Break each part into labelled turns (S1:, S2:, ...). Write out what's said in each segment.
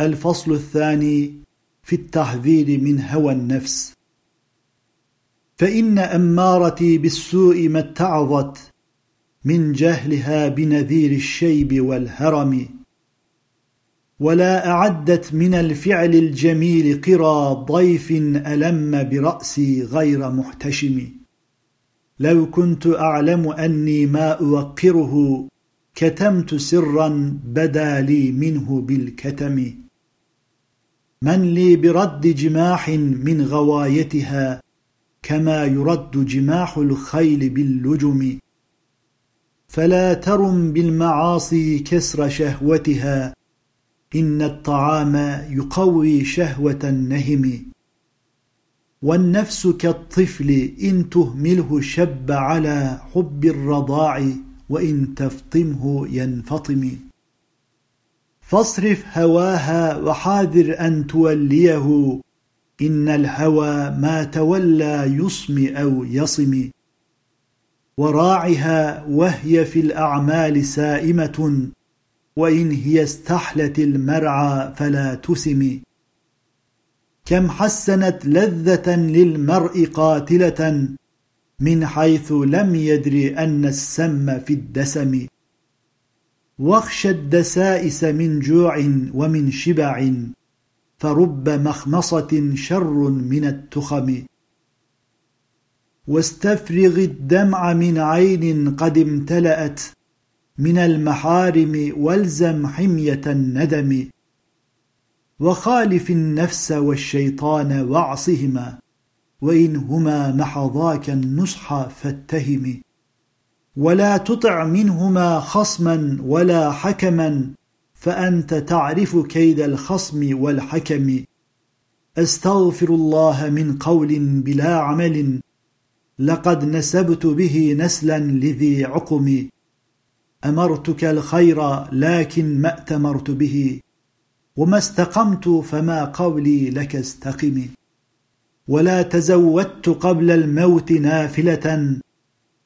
S1: الفصل الثاني في التحذير من هوى النفس. فإن أمارتي بالسوء ما اتعظت من جهلها بنذير الشيب والهرم ولا أعدت من الفعل الجميل قرى ضيف ألم برأسي غير محتشم. لو كنت أعلم أني ما أوقره كتمت سرا بدا لي منه بالكتم. من لي برد جماح من غوايتها كما يرد جماح الخيل باللجم. فلا ترم بالمعاصي كسر شهوتها إن الطعام يقوي شهوة النهم. والنفس كالطفل إن تهمله شب على حب الرضاع وإن تفطمه ينفطم. فاصرف هواها وحاذر أن توليه. إن الهوى ما تولى يصم أو يصم. وراعها وهي في الأعمال سائمة. وإن هي استحلت المرعى فلا تسم. كم حسنت لذة للمرء قاتلة. من حيث لم يدر أن السم في الدسم. واخشى الدسائس من جوع ومن شبع فرب مخمصة شر من التخم. واستفرغ الدمع من عين قد امتلأت من المحارم والزم حمية الندم. وخالف النفس والشيطان واعصهما وإن هما محضاك النصح فاتهم. ولا تطع منهما خصما ولا حكما فأنت تعرف كيد الخصم والحكم. استغفر الله من قول بلا عمل لقد نسبت به نسلا لذي عقم. أمرتك الخير لكن ما أتمرت به وما استقمت فما قولي لك استقم. ولا تزودت قبل الموت نافلة.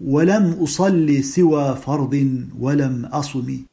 S1: ولم أصل سوى فرض ولم أصم.